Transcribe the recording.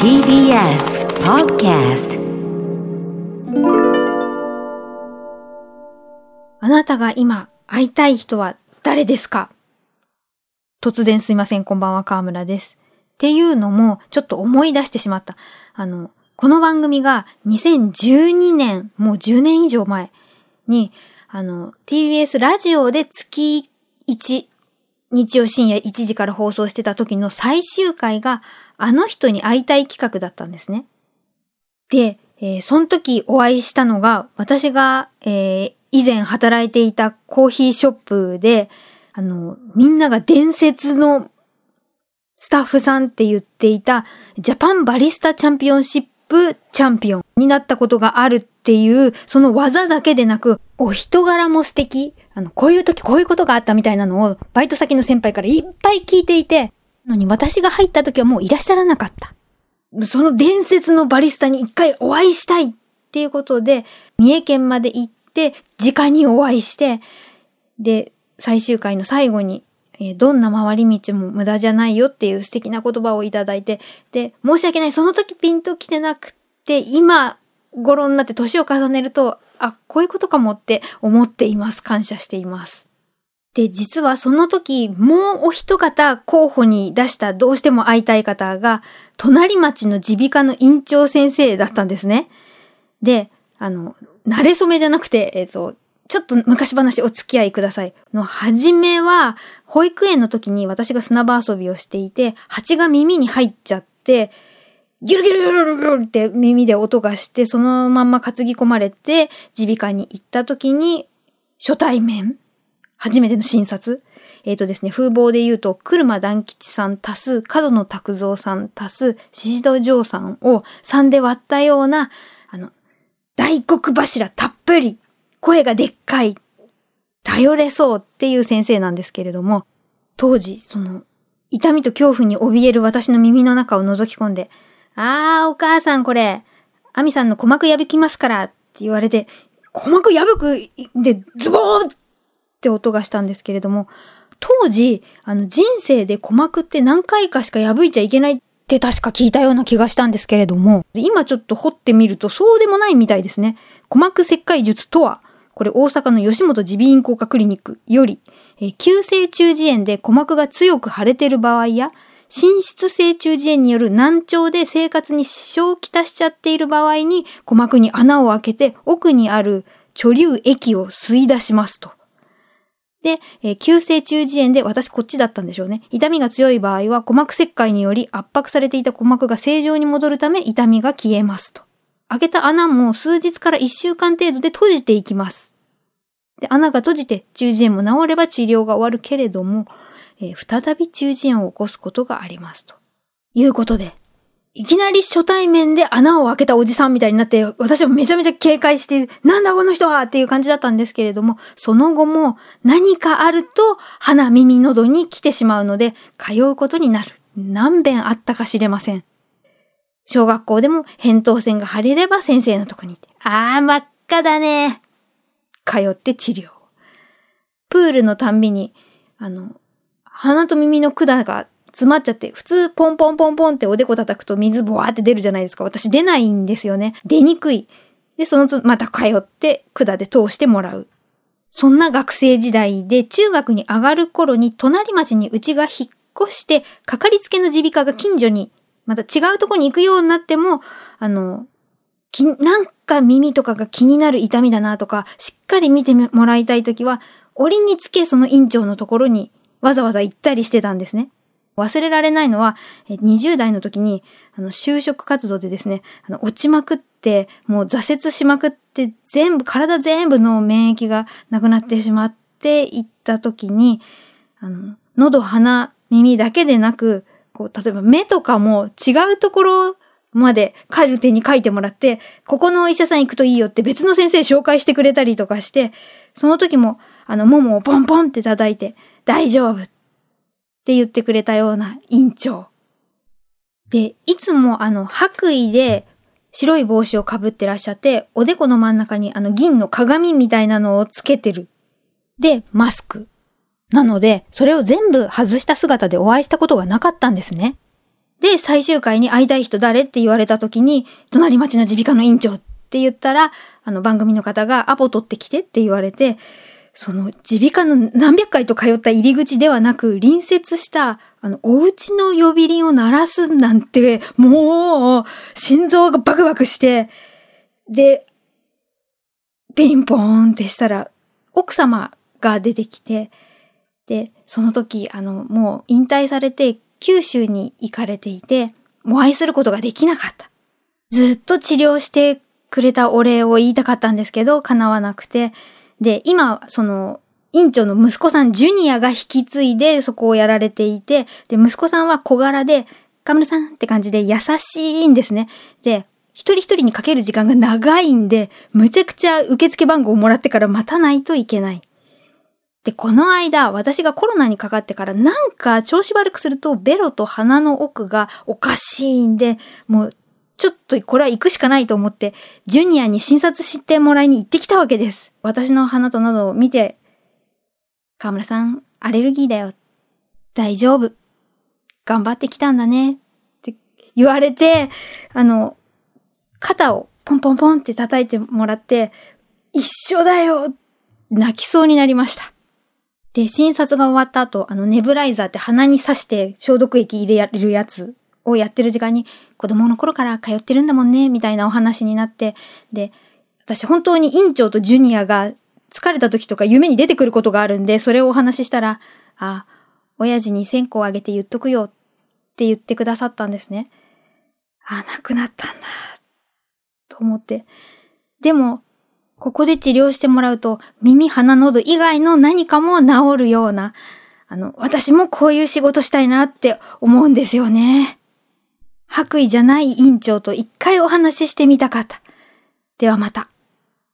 TBS Podcast あなたが今会いたい人は誰ですか？突然すいません、こんばんは、河村です。っていうのも、ちょっと思い出してしまった。あの、この番組が2012年、もう10年以上前に、あの、TBS ラジオで月1、日曜深夜1時から放送してた時の最終回が、あの人に会いたい企画だったんですね。で、えーその時お会いしたのが、私が、えー以前働いていたコーヒーショップで、あの、みんなが伝説のスタッフさんって言っていた、ジャパンバリスタチャンピオンシップチャンピオンになったことがあるっていう、その技だけでなく、お人柄も素敵。あの、こういう時こういうことがあったみたいなのを、バイト先の先輩からいっぱい聞いていて、のに私が入った時はもういらっしゃらなかった。その伝説のバリスタに一回お会いしたいっていうことで、三重県まで行って、直にお会いして、で、最終回の最後に、えどんな回り道も無駄じゃないよっていう素敵な言葉をいただいて、で、申し訳ない、その時ピンと来てなくて、今、頃になって年を重ねると、あ、こういうことかもって思っています。感謝しています。で、実はその時、もうお一方候補に出したどうしても会いたい方が、隣町の耳鼻科の院長先生だったんですね。で、あの、慣れ初めじゃなくて、えっ、と、ちょっと昔話お付き合いください。の、はじめは、保育園の時に私が砂場遊びをしていて、蜂が耳に入っちゃって、ギュルギュルギュルギュルって耳で音がして、そのまんま担ぎ込まれて、耳鼻科に行った時に、初対面初めての診察。えっ、とですね、風貌で言うと、車団吉さん足す、角野拓三さん足す、宍戸城さんを3で割ったような、あの、大黒柱たっぷり、声がでっかい、頼れそうっていう先生なんですけれども、当時、その、痛みと恐怖に怯える私の耳の中を覗き込んで、あー、お母さんこれ、アミさんの鼓膜破きますからって言われて、鼓膜破くで、ズボーって音がしたんですけれども、当時、あの、人生で鼓膜って何回かしか破いちゃいけないって確か聞いたような気がしたんですけれども、今ちょっと掘ってみるとそうでもないみたいですね。鼓膜切開術とは、これ大阪の吉本耳鼻咽喉科クリニックより、え急性中耳炎で鼓膜が強く腫れてる場合や、滲出性中耳炎による難聴で生活に支障をきたしちゃっている場合に、鼓膜に穴を開けて奥にある貯留液を吸い出しますと。で、えー急性中耳炎で私こっちだったんでしょうね。痛みが強い場合は鼓膜切開により圧迫されていた鼓膜が正常に戻るため痛みが消えますと。開けた穴も数日から1週間程度で閉じていきます。で、穴が閉じて中耳炎も治れば治療が終わるけれども、えー再び中耳炎を起こすことがありますと。いうことで、いきなり初対面で穴を開けたおじさんみたいになって、私はめちゃめちゃ警戒して、なんだこの人はっていう感じだったんですけれども、その後も何かあると鼻、耳、喉に来てしまうので、通うことになる。何遍あったか知れません。小学校でも扁桃腺が腫れれば先生のとこに行って、あー真っ赤だね。通って治療。プールのたんびに、あの、鼻と耳の管が詰まっちゃって、普通ポンポンポンポンっておでこ叩くと水ボワーって出るじゃないですか。私出ないんですよね。出にくい。で、そのつ、また通って管で通してもらう。そんな学生時代で中学に上がる頃に隣町にうちが引っ越して、かかりつけの耳鼻科が近所に、また違うとこに行くようになっても、あの、きなんか耳とかが気になる痛みだなとか、しっかり見てもらいたいときは、折につけその院長のところにわざわざ行ったりしてたんですね。忘れられないのは、20代の時に、あの、就職活動でですね、あの、落ちまくって、もう挫折しまくって、全部、体全部の免疫がなくなってしまっていった時に、あの、喉、鼻、耳だけでなく、こう、例えば目とかも違うところまでカルテに書いてもらって、ここのお医者さん行くといいよって別の先生紹介してくれたりとかして、その時も、あの、ももをポンポンって叩いて、大丈夫って言ってくれたような院長。で、いつもあの、白衣で白い帽子をかぶってらっしゃって、おでこの真ん中にあの銀の鏡みたいなのをつけてる。で、マスク。なので、それを全部外した姿でお会いしたことがなかったんですね。で、最終回に会いたい人誰って言われた時に、隣町の耳鼻科の院長って言ったら、あの番組の方がアポ取ってきてって言われて、その耳鼻科の何百回と通った入り口ではなく、隣接したあの、お家の呼び鈴を鳴らすなんて、もう、心臓がバクバクして、で、ピンポーンってしたら、奥様が出てきて、で、その時、あの、もう引退されて九州に行かれていて、お会いすることができなかった。ずっと治療してくれたお礼を言いたかったんですけど、叶わなくて。で、今、その、院長の息子さん、ジュニアが引き継いでそこをやられていて、で、息子さんは小柄で、カムルさんって感じで優しいんですね。で、一人一人にかける時間が長いんで、むちゃくちゃ受付番号をもらってから待たないといけない。で、この間、私がコロナにかかってからなんか調子悪くするとベロと鼻の奥がおかしいんで、もうちょっとこれは行くしかないと思って、ジュニアに診察してもらいに行ってきたわけです。私の鼻と喉を見て、河村さん、アレルギーだよ。大丈夫。頑張ってきたんだね。って言われて、あの、肩をポンポンポンって叩いてもらって、一緒だよ泣きそうになりました。で、診察が終わった後、あの、ネブライザーって鼻に刺して消毒液入れるやつをやってる時間に、子供の頃から通ってるんだもんね、みたいなお話になって、で、私本当に院長とジュニアが疲れた時とか夢に出てくることがあるんで、それをお話ししたら、あ、親父に線香をあげて言っとくよって言ってくださったんですね。あ、亡くなったんだ、と思って。でも、ここで治療してもらうと、耳、鼻、喉以外の何かも治るような、あの、私もこういう仕事したいなって思うんですよね。白衣じゃない委員長と一回お話ししてみたかった。ではまた。